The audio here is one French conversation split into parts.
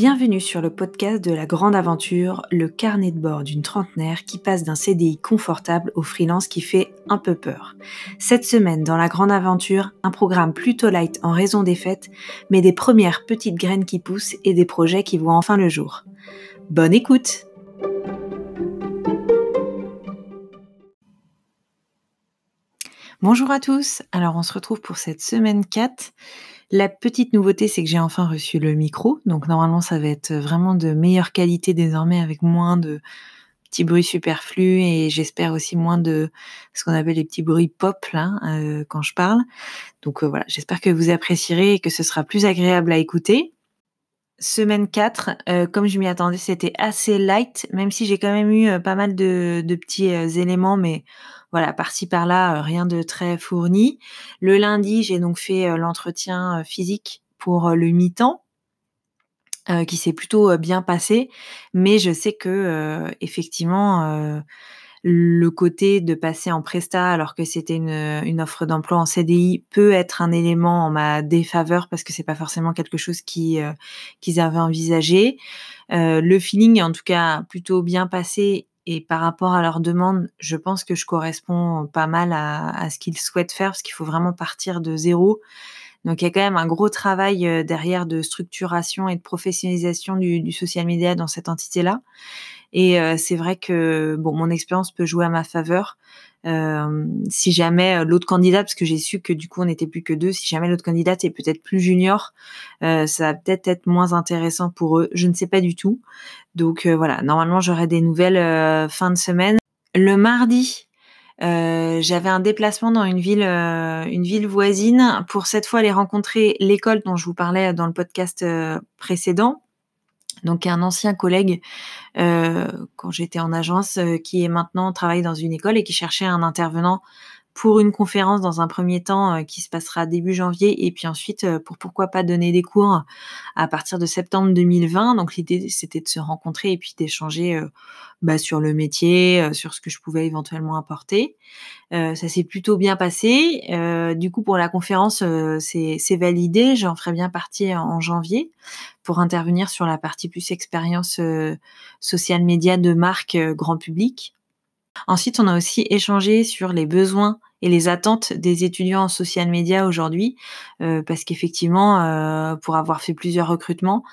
Bienvenue sur le podcast de la grande aventure, le carnet de bord d'une trentenaire qui passe d'un CDI confortable au freelance qui fait un peu peur. Cette semaine, dans la grande aventure, un programme plutôt light en raison des fêtes, mais des premières petites graines qui poussent et des projets qui voient enfin le jour. Bonne écoute Bonjour à tous, alors on se retrouve pour cette semaine 4. La petite nouveauté, c'est que j'ai enfin reçu le micro. Donc normalement, ça va être vraiment de meilleure qualité désormais avec moins de petits bruits superflus et j'espère aussi moins de ce qu'on appelle les petits bruits pop euh, quand je parle. Donc euh, voilà, j'espère que vous apprécierez et que ce sera plus agréable à écouter. Semaine 4, euh, comme je m'y attendais, c'était assez light, même si j'ai quand même eu pas mal de, de petits éléments, mais voilà, par-ci par-là, euh, rien de très fourni. Le lundi, j'ai donc fait euh, l'entretien euh, physique pour le mi-temps. qui s'est plutôt bien passé, mais je sais que effectivement le côté de passer en presta alors que c'était une, offre d'emploi en CDI peut être un élément en ma défaveur parce que c'est pas forcément quelque chose qui qu'ils avaient envisagé. le feeling en tout cas plutôt bien passé et par rapport à leurs demandes, je pense que je corresponds pas mal à, ce qu'ils souhaitent faire parce qu'il faut vraiment partir de zéro. Donc il y a quand même un gros travail euh, derrière de structuration et de professionnalisation du, social media dans cette entité-là. Et euh, c'est vrai que bon, mon expérience peut jouer à ma faveur. Euh, si jamais euh, l'autre candidate, parce que j'ai su que du coup on n'était plus que deux, si jamais l'autre candidate est peut-être plus junior, ça va peut-être être moins intéressant pour eux. Je ne sais pas du tout. Donc voilà, normalement j'aurai des nouvelles fin de semaine. Le mardi, j'avais un déplacement dans une ville, une ville voisine pour cette fois aller rencontrer l'école dont je vous parlais dans le podcast précédent donc un ancien collègue euh, quand j'étais en agence euh, qui est maintenant travaille dans une école et qui cherchait un intervenant pour une conférence dans un premier temps euh, qui se passera début janvier et puis ensuite euh, pour pourquoi pas donner des cours à partir de septembre 2020. Donc l'idée c'était de se rencontrer et puis d'échanger euh, bah, sur le métier, sur ce que je pouvais éventuellement apporter. ça s'est plutôt bien passé. du coup pour la conférence c'est validé. J'en ferai bien partie en janvier pour intervenir sur la partie plus expérience social média de marque grand public. Ensuite, on a aussi échangé sur les besoins et les attentes des étudiants en social media aujourd'hui, euh, parce qu'effectivement, euh, pour avoir fait plusieurs recrutements,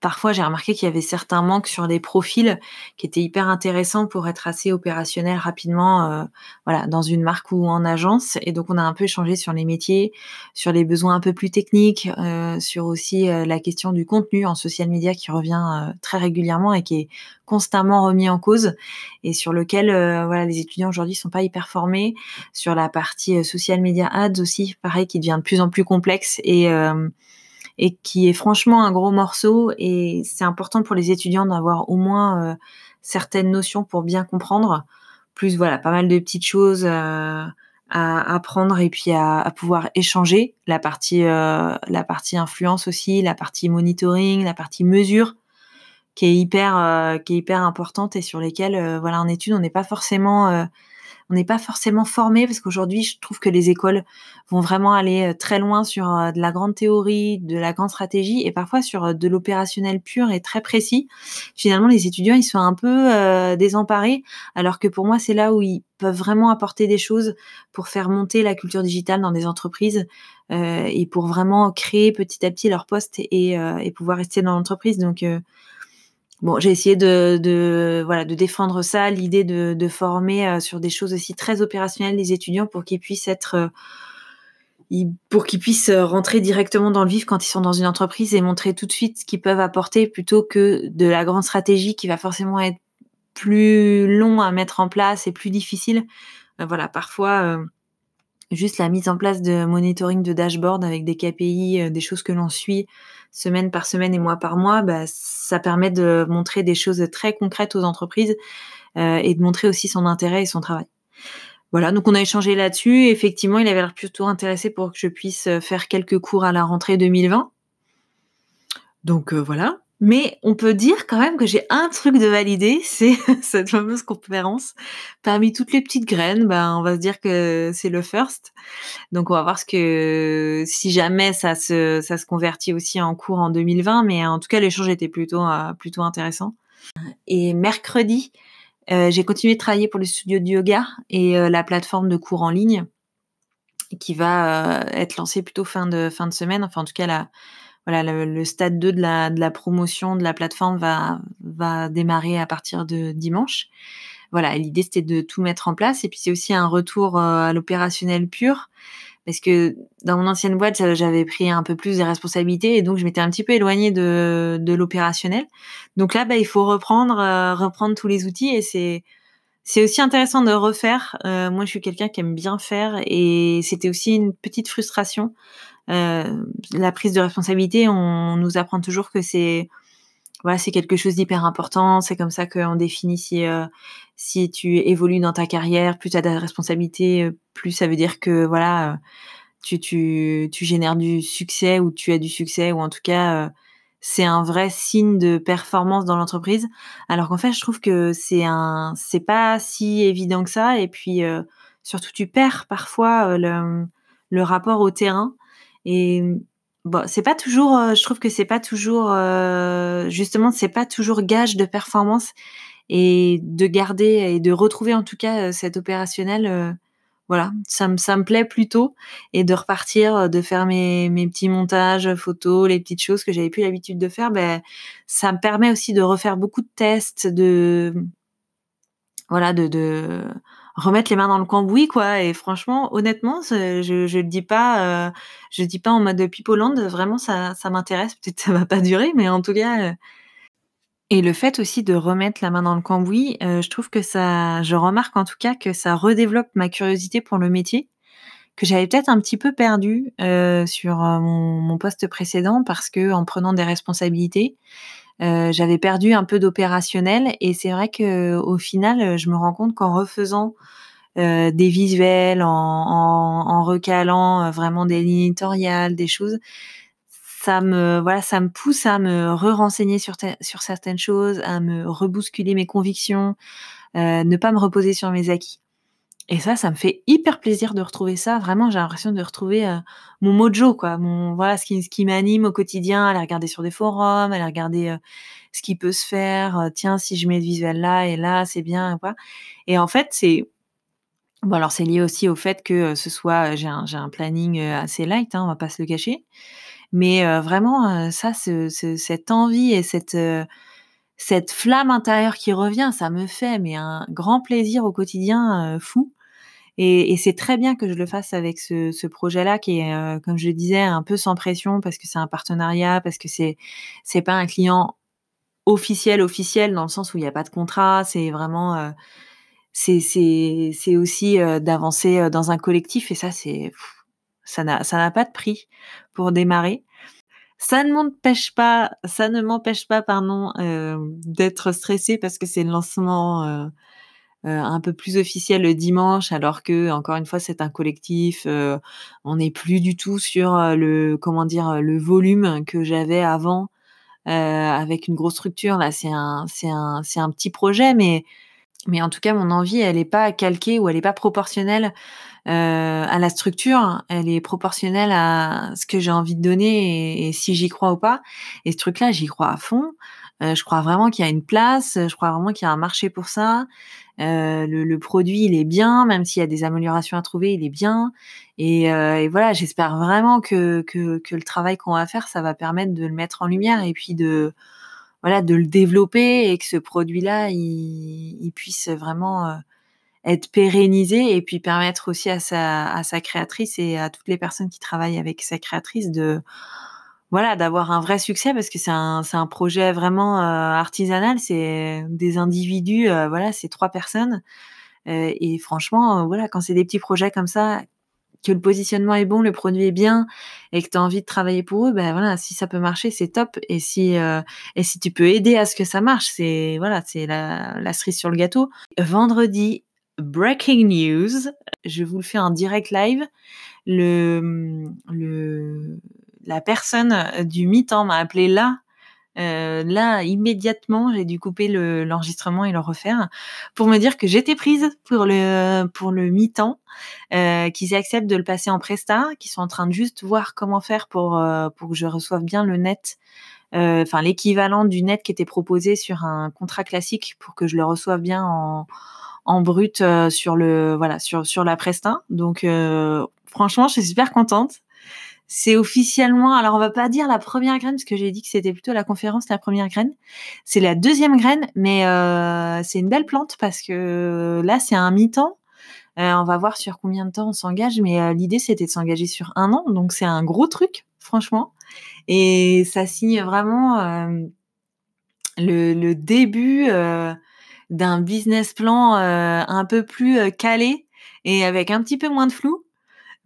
parfois j'ai remarqué qu'il y avait certains manques sur des profils qui étaient hyper intéressants pour être assez opérationnels rapidement euh, voilà dans une marque ou en agence. Et donc on a un peu échangé sur les métiers sur les besoins un peu plus techniques euh, sur aussi euh, la question du contenu en social media qui revient très régulièrement et qui est constamment remis en cause et sur lequel voilà les étudiants aujourd'hui sont pas hyper formés. Sur la partie social media ads aussi pareil qui devient de plus en plus complexe et et qui est franchement un gros morceau. Et c'est important pour les étudiants d'avoir au moins euh, certaines notions pour bien comprendre. Plus voilà, pas mal de petites choses euh, à apprendre et puis à, pouvoir échanger. La partie, euh, la partie influence aussi, la partie monitoring, la partie mesure qui est hyper, qui est hyper importante et sur lesquelles, voilà, en études, on n'est pas forcément on n'est pas forcément formé parce qu'aujourd'hui, je trouve que les écoles vont vraiment aller euh, très loin sur euh, de la grande théorie, de la grande stratégie et parfois sur euh, de l'opérationnel pur et très précis. Finalement, les étudiants, ils sont un peu désemparés, alors que pour moi, c'est là où ils peuvent vraiment apporter des choses pour faire monter la culture digitale dans des entreprises et pour vraiment créer petit à petit leur poste et, pouvoir rester dans l'entreprise. Bon, j'ai essayé de, de, voilà de défendre ça, l'idée de, de former euh, sur des choses aussi très opérationnelles les étudiants pour qu'ils puissent être euh, pour qu'ils puissent rentrer directement dans le vif quand ils sont dans une entreprise et montrer tout de suite ce qu'ils peuvent apporter plutôt que de la grande stratégie qui va forcément être plus long à mettre en place et plus difficile. Euh, voilà, parfois juste la mise en place de monitoring de dashboard avec des KPI, des choses que l'on suit semaine par semaine et mois par mois, bah, ça permet de montrer des choses très concrètes aux entreprises euh, et de montrer aussi son intérêt et son travail. Voilà, donc on a échangé là-dessus. Effectivement, il avait l'air plutôt intéressé pour que je puisse faire quelques cours à la rentrée 2020. Donc euh, voilà, Mais on peut dire quand même que j'ai un truc de validé, c'est cette fameuse conférence. Parmi toutes les petites graines, ben, on va se dire que c'est le first. Donc, on va voir ce que, si jamais ça se, ça se convertit aussi en cours en 2020. Mais en tout cas, l'échange était plutôt, euh, plutôt intéressant. Et mercredi, euh, j'ai continué de travailler pour le studio de yoga et euh, la plateforme de cours en ligne qui va être lancée plutôt fin de, fin de semaine. Enfin, en tout cas, la, voilà, le, stade 2 de la, de la promotion de la plateforme va, va démarrer à partir de dimanche. Voilà, l'idée c'était de tout mettre en place et puis c'est aussi un retour euh, à l'opérationnel pur parce que dans mon ancienne boîte j'avais pris un peu plus des responsabilités et donc je m'étais un petit peu éloignée de, de l'opérationnel. Donc là, bah, il faut reprendre euh, reprendre tous les outils et c'est c'est aussi intéressant de refaire. Euh, moi, je suis quelqu'un qui aime bien faire et c'était aussi une petite frustration la prise de responsabilité, on nous apprend toujours que c'est voilà, c'est quelque chose d'hyper important. C'est comme ça qu'on définit si euh, si tu évolues dans ta carrière, plus tu as de responsabilités, euh, plus ça veut dire que voilà, tu, tu, tu génères du succès ou tu as du succès ou en tout cas c'est un vrai signe de performance dans l'entreprise. Alors qu'en fait, je trouve que c'est un c'est pas si évident que ça et puis surtout tu perds parfois le, le rapport au terrain et c'est pas toujours, euh, je trouve que c'est pas toujours, euh, justement, c'est pas toujours gage de performance et de garder et de retrouver en tout cas euh, cet opérationnel. voilà, ça me plaît plutôt et de repartir, de faire mes petits montages photos, les petites choses que j'avais plus l'habitude de faire. Ben ça me permet aussi de refaire beaucoup de tests, de voilà, de remettre les mains dans le cambouis quoi. Et franchement honnêtement je je le dis pas euh, je dis pas en mode pipoland vraiment ça ça m'intéresse. Peut-être ça va pas durer mais en tout cas euh, et le fait aussi de remettre la main dans le cambouis euh, je trouve que ça je remarque en tout cas que ça redéveloppe ma curiosité pour le métier que j'avais peut-être un petit peu perdu sur mon, mon poste précédent parce que en prenant des responsabilités euh, j'avais perdu un peu d'opérationnel et c'est vrai que au final, je me rends compte qu'en refaisant euh, des visuels, en, en, recalant euh, vraiment des lignes éditoriales, des choses, ça me voilà, ça me pousse à me re-renseigner sur sur certaines choses, à me rebousculer mes convictions, ne pas me reposer sur mes acquis. Et ça, ça me fait hyper plaisir de retrouver ça. Vraiment, j'ai l'impression de retrouver euh, mon mojo, quoi. Mon voilà, ce qui, m'anime au quotidien, aller regarder sur des forums, aller regarder euh, ce qui peut se faire. Euh, tiens, si je mets le visuel là et là, c'est bien, quoi. Et en fait, c'est bon. Alors, c'est lié aussi au fait que ce soit, j'ai un, planning assez light, hein, on va pas se le cacher. Mais vraiment, ça, ce, ce, cette envie et cette cette flamme intérieure qui revient, ça me fait mais un grand plaisir au quotidien fou. Et, c'est très bien que je le fasse avec ce, projet-là qui est, euh, comme je le disais, un peu sans pression parce que c'est un partenariat, parce que c'est c'est pas un client officiel officiel dans le sens où il n'y a pas de contrat. C'est vraiment euh, c'est c'est aussi euh, d'avancer dans un collectif et ça c'est ça n'a ça n'a pas de prix pour démarrer. Ça ne m'empêche pas, ça ne m'empêche pas, pardon, d'être stressée parce que c'est le lancement un peu plus officiel le dimanche, alors que encore une fois c'est un collectif. Euh, on n'est plus du tout sur euh, le comment dire le volume que j'avais avant avec une grosse structure. Là c'est un c'est un c'est un petit projet, mais mais en tout cas mon envie elle est pas calquée ou elle est pas proportionnelle à la structure. Elle est proportionnelle à ce que j'ai envie de donner et, si j'y crois ou pas. Et ce truc là j'y crois à fond. je crois vraiment qu'il y a une place. Je crois vraiment qu'il y a un marché pour ça. Euh, le, produit, il est bien, même s'il y a des améliorations à trouver, il est bien. Et, euh, voilà, j'espère vraiment que, le travail qu'on va faire, ça va permettre de le mettre en lumière et puis de voilà de le développer et que ce produit-là, il, puisse vraiment euh, être pérennisé et puis permettre aussi à sa créatrice et à toutes les personnes qui travaillent avec sa créatrice de voilà, d'avoir un vrai succès parce que c'est un, c'est un projet vraiment euh, artisanal. C'est des individus, euh, voilà, c'est trois personnes. Euh, et franchement, voilà, quand c'est des petits projets comme ça, que le positionnement est bon, le produit est bien et que tu as envie de travailler pour eux, ben voilà, si ça peut marcher, c'est top. Et si et si tu peux aider à ce que ça marche, c'est voilà, c'est la, la cerise sur le gâteau. Vendredi, breaking news, je vous le fais en direct live. Le le la personne euh, du mi-temps m'a appelé là là, immédiatement, j'ai dû couper l'enregistrement et le refaire pour me dire que j'étais prise pour le pour le mi-temps, qu'ils acceptent de le passer en presta, qu'ils sont en train de juste voir comment faire pour que je reçoive bien le net enfin l'équivalent du net qui était proposé sur un contrat classique pour que je le reçoive bien en, en brut sur le voilà la Presta. Donc franchement, je suis super contente. C'est officiellement, alors on va pas dire la première graine parce que j'ai dit que c'était plutôt la conférence la première graine. C'est la deuxième graine, mais euh, c'est une belle plante parce que là c'est un mi-temps. Euh, on va voir sur combien de temps on s'engage, mais euh, l'idée c'était de s'engager sur un an, donc c'est un gros truc, franchement. Et ça signe vraiment le, début d'un business plan un peu plus calé et avec un petit peu moins de flou.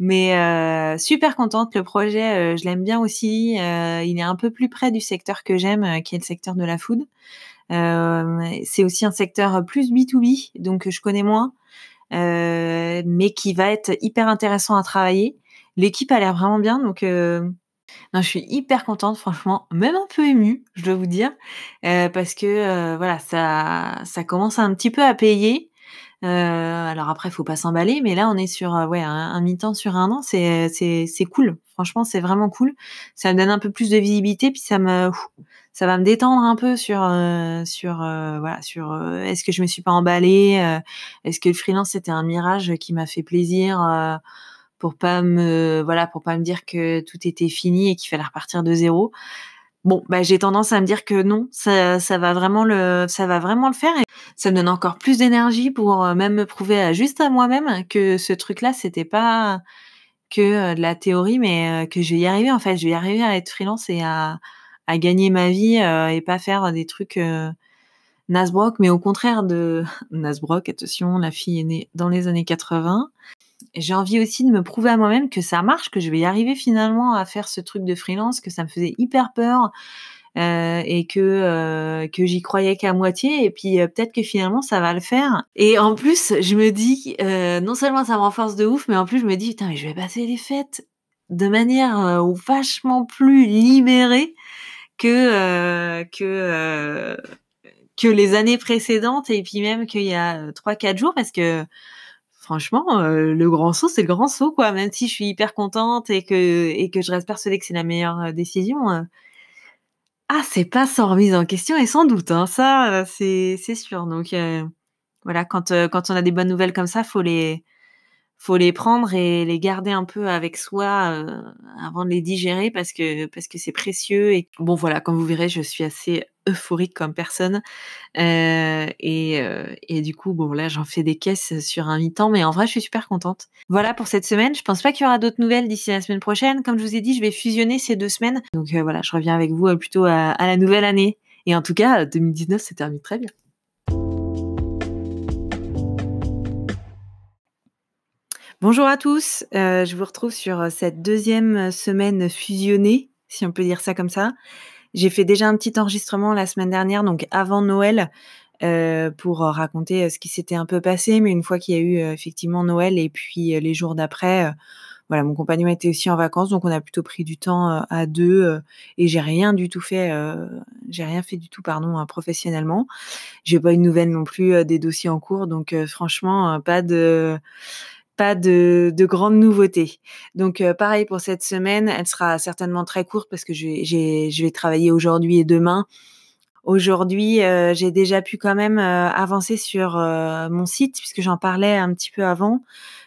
Mais euh, super contente, le projet, euh, je l'aime bien aussi. Euh, il est un peu plus près du secteur que j'aime, qui est le secteur de la food. c'est aussi un secteur plus B2B, donc je connais moins, mais qui va être hyper intéressant à travailler. L'équipe a l'air vraiment bien, donc non, je suis hyper contente, franchement, même un peu émue, je dois vous dire, parce que voilà, ça, ça commence un petit peu à payer. Euh, alors après, faut pas s'emballer, mais là, on est sur euh, ouais un, mi-temps sur un an. C'est c'est c'est cool. Franchement, c'est vraiment cool. Ça me donne un peu plus de visibilité, puis ça me ça va me détendre un peu sur euh, sur voilà sur est-ce que je me suis pas emballée est-ce que le freelance c'était un mirage qui m'a fait plaisir pour pas me voilà pour pas me dire que tout était fini et qu'il fallait repartir de zéro Bon, bah, j'ai tendance à me dire que non, ça, ça va vraiment le, ça va vraiment le faire et ça me donne encore plus d'énergie pour euh, même me prouver à, juste à moi-même que ce truc-là, c'était pas que euh, de la théorie, mais euh, que je vais y arriver. En fait, je vais y arriver à être freelance et à, à gagner ma vie et pas faire des trucs Nasbrock, mais au contraire de Nasbrock. Attention, la fille est née dans les années 80 j'ai envie aussi de me prouver à moi-même que ça marche, que je vais y arriver finalement à faire ce truc de freelance, que ça me faisait hyper peur euh, et que euh, que j'y croyais qu'à moitié et puis euh, peut-être que finalement ça va le faire. Et en plus, je me dis non seulement ça me renforce de ouf, mais en plus je me dis putain mais je vais passer les fêtes de manière vachement plus libérée que que que les années précédentes et puis même qu'il y a trois quatre jours parce que franchement, euh, le grand saut, c'est le grand saut, quoi. Même si je suis hyper contente et que, et que je reste persuadée que c'est la meilleure euh, décision. Euh. ah, c'est pas sans remise en question et sans doute, hein. ça, c'est, sûr. Donc, voilà, quand, quand on a des bonnes nouvelles comme ça, faut les, faut les prendre et les garder un peu avec soi avant de les digérer parce que parce que c'est précieux et bon voilà comme vous verrez je suis assez euphorique comme personne euh, et, euh, et du coup bon là j'en fais des caisses sur un mi-temps mais en vrai je suis super contente. Voilà pour cette semaine. Je pense pas qu'il y aura d'autres nouvelles d'ici la semaine prochaine. Comme je vous ai dit je vais fusionner ces deux semaines. Donc euh, voilà je reviens avec vous plutôt à, la nouvelle année. Et en tout cas 2019 s'est terminé très bien. Bonjour à tous, je vous retrouve sur cette deuxième semaine fusionnée, si on peut dire ça comme ça. J'ai fait déjà un petit enregistrement la semaine dernière, donc avant Noël, euh, pour raconter ce qui s'était un peu passé, mais une fois qu'il y a eu effectivement Noël et puis les jours d'après, voilà, mon compagnon était aussi en vacances, donc on a plutôt pris du temps à deux et j'ai rien du tout fait, j'ai rien fait du tout, pardon, professionnellement. J'ai pas une nouvelle non plus des dossiers en cours, donc franchement, pas de pas de, de grandes nouveautés. Donc euh, pareil pour cette semaine, elle sera certainement très courte parce que je, vais travailler aujourd'hui et demain. Aujourd'hui, euh, j'ai déjà pu quand même euh, avancer sur mon site puisque j'en parlais un petit peu avant.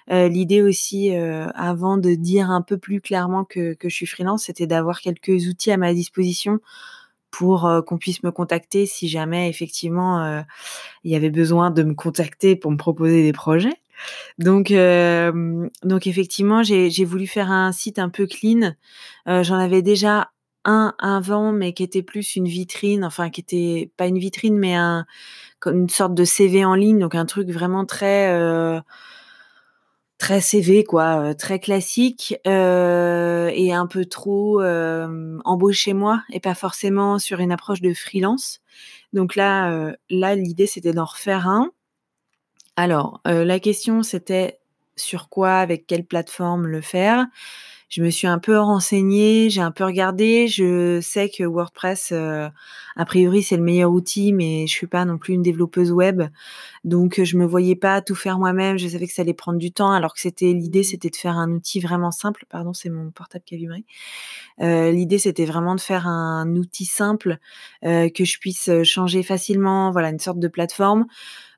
L'idée aussi, avant de dire un peu plus clairement que, que je suis freelance, c'était d'avoir quelques outils à ma disposition pour qu'on puisse me contacter si jamais effectivement il y avait besoin de me contacter pour me proposer des projets. Donc, euh, donc effectivement, j'ai voulu faire un site un peu clean. Euh, j'en avais déjà un avant, mais qui était plus une vitrine, enfin qui était pas une vitrine, mais un, une sorte de CV en ligne, donc un truc vraiment très euh, très CV quoi, très classique et un peu trop embauché moi et pas forcément sur une approche de freelance. Donc là, là l'idée c'était d'en refaire un alors, la question c'était sur quoi, avec quelle plateforme le faire? Je me suis un peu renseignée, j'ai un peu regardé. Je sais que WordPress, euh, a priori, c'est le meilleur outil, mais je suis pas non plus une développeuse web, donc je me voyais pas tout faire moi-même. Je savais que ça allait prendre du temps, alors que c'était l'idée, c'était de faire un outil vraiment simple. Pardon, c'est mon portable qui a vibré. Euh, l'idée, c'était vraiment de faire un outil simple euh, que je puisse changer facilement. Voilà, une sorte de plateforme,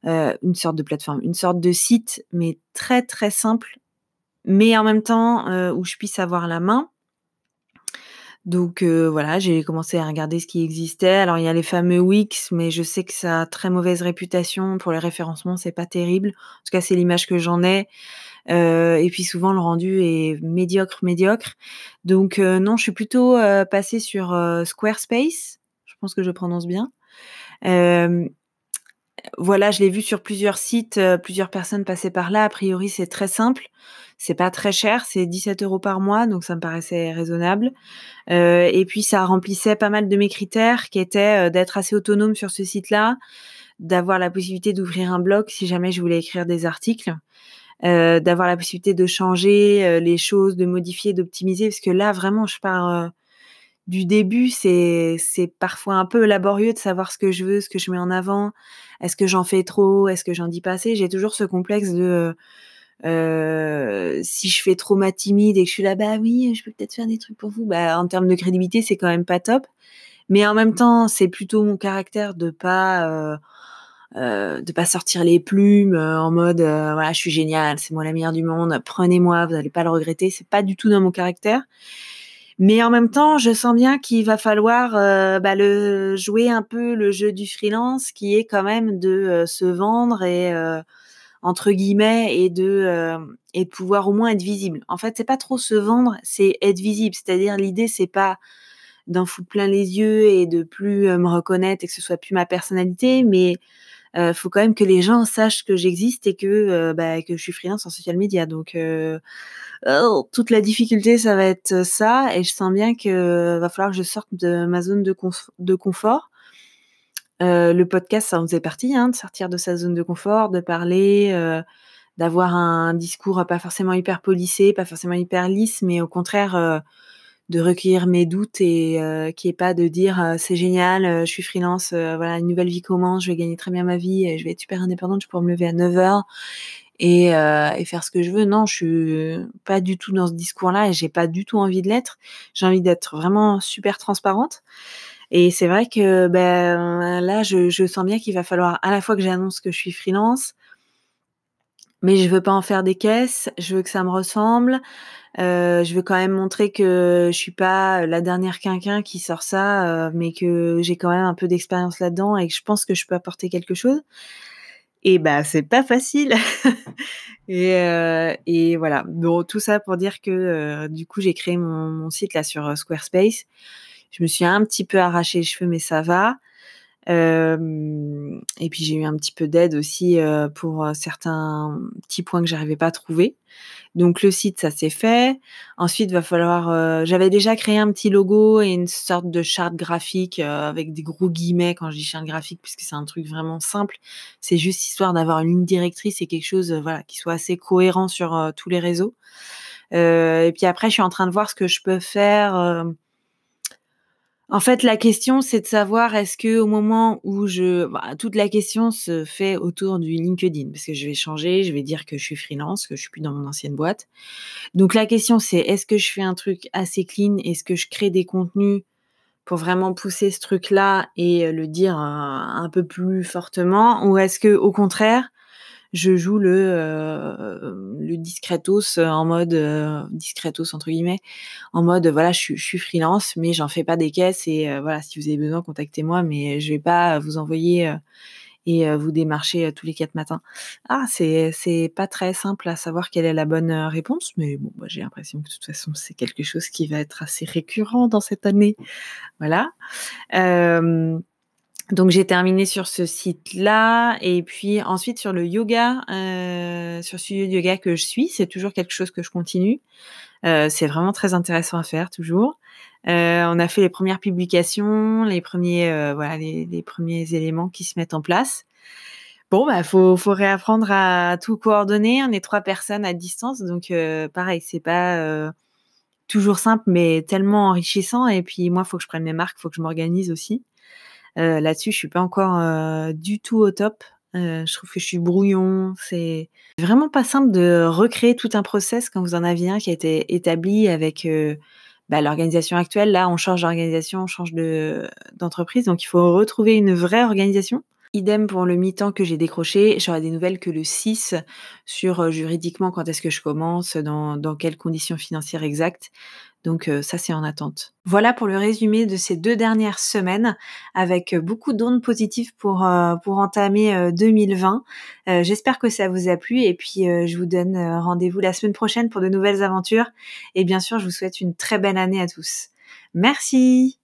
une sorte de plateforme, une sorte de site, mais très très simple mais en même temps euh, où je puisse avoir la main. Donc euh, voilà, j'ai commencé à regarder ce qui existait. Alors il y a les fameux Wix, mais je sais que ça a très mauvaise réputation pour les référencements, c'est pas terrible. En tout cas, c'est l'image que j'en ai. Euh, et puis souvent le rendu est médiocre, médiocre. Donc non, je suis plutôt passée sur Squarespace. Je pense que je prononce bien. Voilà, je l'ai vu sur plusieurs sites, plusieurs personnes passaient par là. A priori, c'est très simple. C'est pas très cher, c'est 17 euros par mois, donc ça me paraissait raisonnable. Euh, et puis ça remplissait pas mal de mes critères, qui étaient euh, d'être assez autonome sur ce site-là, d'avoir la possibilité d'ouvrir un blog si jamais je voulais écrire des articles, euh, d'avoir la possibilité de changer les choses, de modifier, d'optimiser, parce que là vraiment je pars du début, c'est parfois un peu laborieux de savoir ce que je veux, ce que je mets en avant. Est-ce que j'en fais trop? Est-ce que j'en dis pas assez? J'ai toujours ce complexe de euh, si je fais trop ma timide et que je suis là, bah oui, je peux peut-être faire des trucs pour vous. Bah, en termes de crédibilité, c'est quand même pas top. Mais en même temps, c'est plutôt mon caractère de pas euh, euh, de pas sortir les plumes euh, en mode euh, voilà, je suis génial, c'est moi la meilleure du monde, prenez-moi, vous n'allez pas le regretter. C'est pas du tout dans mon caractère. Mais en même temps, je sens bien qu'il va falloir bah, le jouer un peu le jeu du freelance, qui est quand même de se vendre et entre guillemets et de euh, et pouvoir au moins être visible. En fait, c'est pas trop se vendre, c'est être visible. C'est-à-dire l'idée c'est pas d'en foutre plein les yeux et de plus euh, me reconnaître et que ce soit plus ma personnalité, mais euh, faut quand même que les gens sachent que j'existe et que euh, bah, que je suis freelance en social media. Donc oh, toute la difficulté ça va être ça et je sens bien que va falloir que je sorte de ma zone de, de confort euh, le podcast, ça en faisait partie, hein, de sortir de sa zone de confort, de parler, euh, d'avoir un discours pas forcément hyper polissé, pas forcément hyper lisse, mais au contraire euh, de recueillir mes doutes et qui est pas de dire c'est génial, je suis freelance, voilà une nouvelle vie commence, je vais gagner très bien ma vie, je vais être super indépendante, je pourrais me lever à 9 heures et, et faire ce que je veux. Non, je suis pas du tout dans ce discours-là et j'ai pas du tout envie de l'être. J'ai envie d'être vraiment super transparente. Et c'est vrai que ben là, je, je sens bien qu'il va falloir à la fois que j'annonce que je suis freelance, mais je veux pas en faire des caisses. Je veux que ça me ressemble. Euh, je veux quand même montrer que je suis pas la dernière quinquin qui sort ça, euh, mais que j'ai quand même un peu d'expérience là-dedans et que je pense que je peux apporter quelque chose. Et bah c'est pas facile. et, euh, et voilà. Bon, tout ça pour dire que euh, du coup j'ai créé mon, mon, site là sur euh, Squarespace. Je me suis un petit peu arraché les cheveux, mais ça va. Et puis j'ai eu un petit peu d'aide aussi pour certains petits points que j'arrivais pas à trouver. Donc le site, ça s'est fait. Ensuite, va falloir. J'avais déjà créé un petit logo et une sorte de charte graphique avec des gros guillemets quand je dis charte graphique, puisque c'est un truc vraiment simple. C'est juste histoire d'avoir une ligne directrice et quelque chose, voilà, qui soit assez cohérent sur tous les réseaux. et puis après, je suis en train de voir ce que je peux faire en fait, la question, c'est de savoir est-ce que au moment où je, bah, toute la question se fait autour du LinkedIn, parce que je vais changer, je vais dire que je suis freelance, que je suis plus dans mon ancienne boîte. Donc la question, c'est est-ce que je fais un truc assez clean, est-ce que je crée des contenus pour vraiment pousser ce truc-là et le dire un peu plus fortement, ou est-ce que au contraire, je joue le euh, discretos en mode euh, discretos entre guillemets en mode voilà je, suis freelance mais j'en fais pas des caisses et euh, voilà si vous avez besoin contactez-moi mais je vais pas vous envoyer et vous démarcher tous les quatre matins. Ah, c'est c'est pas très simple à savoir quelle est la bonne réponse, mais bon, bah, j'ai l'impression que de toute façon c'est quelque chose qui va être assez récurrent dans cette année. Voilà. Euh, donc j'ai terminé sur ce site-là et puis ensuite sur le yoga, euh, sur de yoga que je suis, c'est toujours quelque chose que je continue. Euh, c'est vraiment très intéressant à faire toujours. Euh, on a fait les premières publications, les premiers euh, voilà les, les, premiers éléments qui se mettent en place. Bon bah faut faut réapprendre à tout coordonner. On est trois personnes à distance donc euh, pareil c'est pas toujours simple, mais tellement enrichissant. Et puis moi, faut que je prenne mes marques, faut que je m'organise aussi. Euh, là-dessus, je suis pas encore euh, du tout au top. Euh, je trouve que je suis brouillon. C'est vraiment pas simple de recréer tout un process quand vous en aviez un qui a été établi avec bah, l'organisation actuelle. Là, on change d'organisation, on change d'entreprise, donc il faut retrouver une vraie organisation. Idem pour le mi-temps que j'ai décroché, j'aurai des nouvelles que le 6 sur euh, juridiquement quand est-ce que je commence, dans, quelles conditions financières exactes. Donc euh, ça, c'est en attente. Voilà pour le résumé de ces deux dernières semaines avec beaucoup d'ondes positives pour, euh, pour entamer 2020. J'espère que ça vous a plu et puis je vous donne rendez-vous la semaine prochaine pour de nouvelles aventures. Et bien sûr, je vous souhaite une très belle année à tous. Merci